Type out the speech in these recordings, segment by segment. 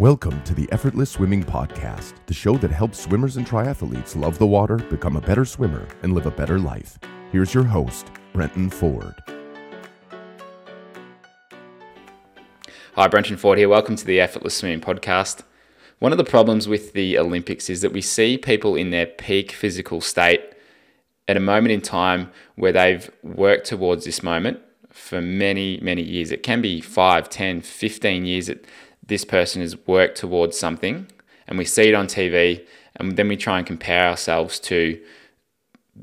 Welcome to the Effortless Swimming Podcast, the show that helps swimmers and triathletes love the water, become a better swimmer, and live a better life. Here's your host, Brenton Ford. Hi, Brenton Ford here. Welcome to the Effortless Swimming Podcast. One of the problems with the Olympics is that we see people in their peak physical state at a moment in time where they've worked towards this moment for many, many years. It can be 5, 10, 15 years that this person has worked towards something and we see it on TV and then we try and compare ourselves to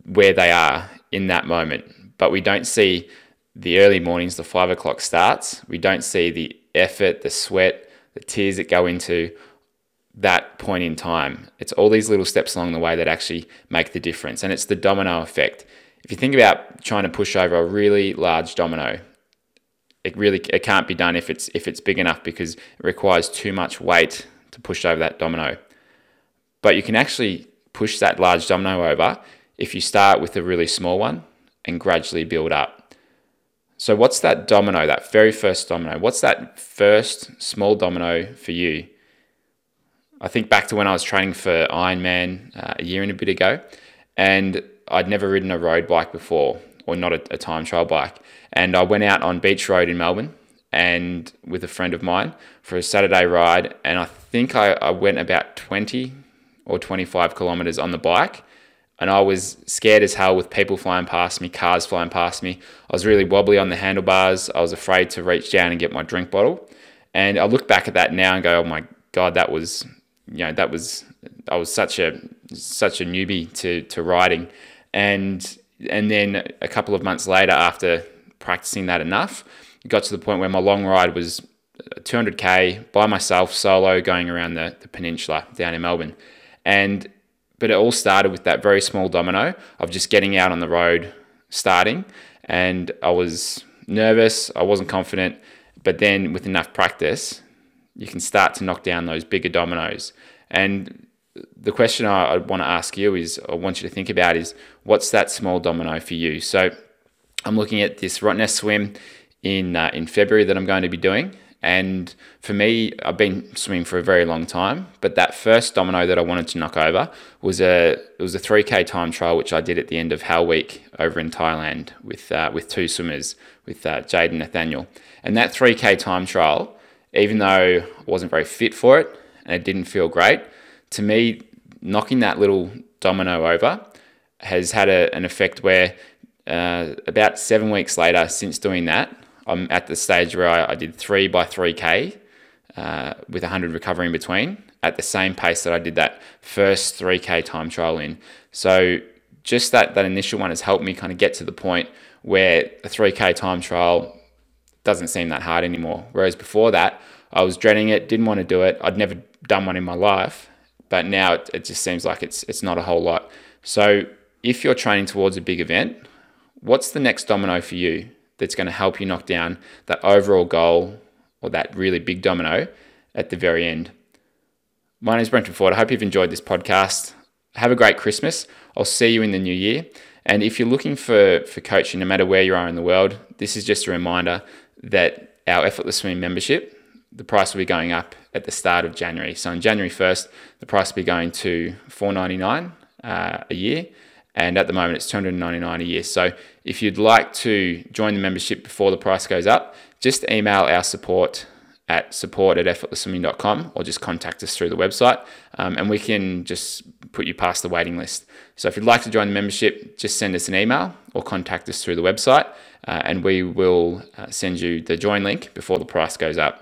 where they are in that moment. But we don't see the early mornings, the five o'clock starts. We don't see the effort, the sweat, the tears that go into that point in time. It's all these little steps along the way that actually make the difference. And it's the domino effect. If you think about trying to push over a really large domino, it really it can't be done if it's if it's big enough because it requires too much weight to push over that domino. But you can actually push that large domino over if you start with a really small one and gradually build up. So what's that domino, that very first domino? What's that first small domino for you? I think back to when I was training for Ironman uh, a year and a bit ago, and I'd never ridden a road bike before, or not a, a time trial bike. And I went out on Beach Road in Melbourne and with a friend of mine for a Saturday ride. And I think I, I went about 20 or 25 kilometers on the bike. And I was scared as hell with people flying past me, cars flying past me. I was really wobbly on the handlebars. I was afraid to reach down and get my drink bottle. And I look back at that now and go, oh my God, that was, you know, that was, I was such a, such a newbie to, to riding. And, and then a couple of months later, after practicing that enough. It got to the point where my long ride was 200k by myself, solo, going around the, the peninsula down in Melbourne. And but it all started with that very small domino of just getting out on the road, starting, and I was nervous, I wasn't confident, but then with enough practice, you can start to knock down those bigger dominoes. And the question I, I want to ask you is, I want you to think about is, what's that small domino for you? So I'm looking at this Rottnest swim in uh, in February that I'm going to be doing. And for me, I've been swimming for a very long time, but that first domino that I wanted to knock over was a it was a 3k time trial which I did at the end of Hell Week over in Thailand with uh, with two swimmers with uh, Jade and Nathaniel. And that 3k time trial, even though I wasn't very fit for it and it didn't feel great, to me, knocking that little domino over has had a, an effect where uh, about seven weeks later, since doing that, I'm at the stage where I, I did three by 3K uh, with 100 recovery in between at the same pace that I did that first 3K time trial in. So just that, that initial one has helped me kind of get to the point where a 3K time trial doesn't seem that hard anymore. Whereas before that, I was dreading it, didn't want to do it. I'd never done one in my life, but now it, it just seems like it's it's not a whole lot. So if you're training towards a big event, what's the next domino for you that's going to help you knock down that overall goal or that really big domino at the very end? My name is Brenton Ford. I hope you've enjoyed this podcast. Have a great Christmas. I'll see you in the new year. And if you're looking for, for coaching, no matter where you are in the world, this is just a reminder that our Effortless Swimming membership, the price will be going up at the start of January. So on January 1st, the price will be going to $4.99 uh, a year and at the moment it's 299 a year. So if you'd like to join the membership before the price goes up, just email our support at support at effortlessswimming.com or just contact us through the website um, and we can just put you past the waiting list. So if you'd like to join the membership, just send us an email or contact us through the website uh, and we will uh, send you the join link before the price goes up.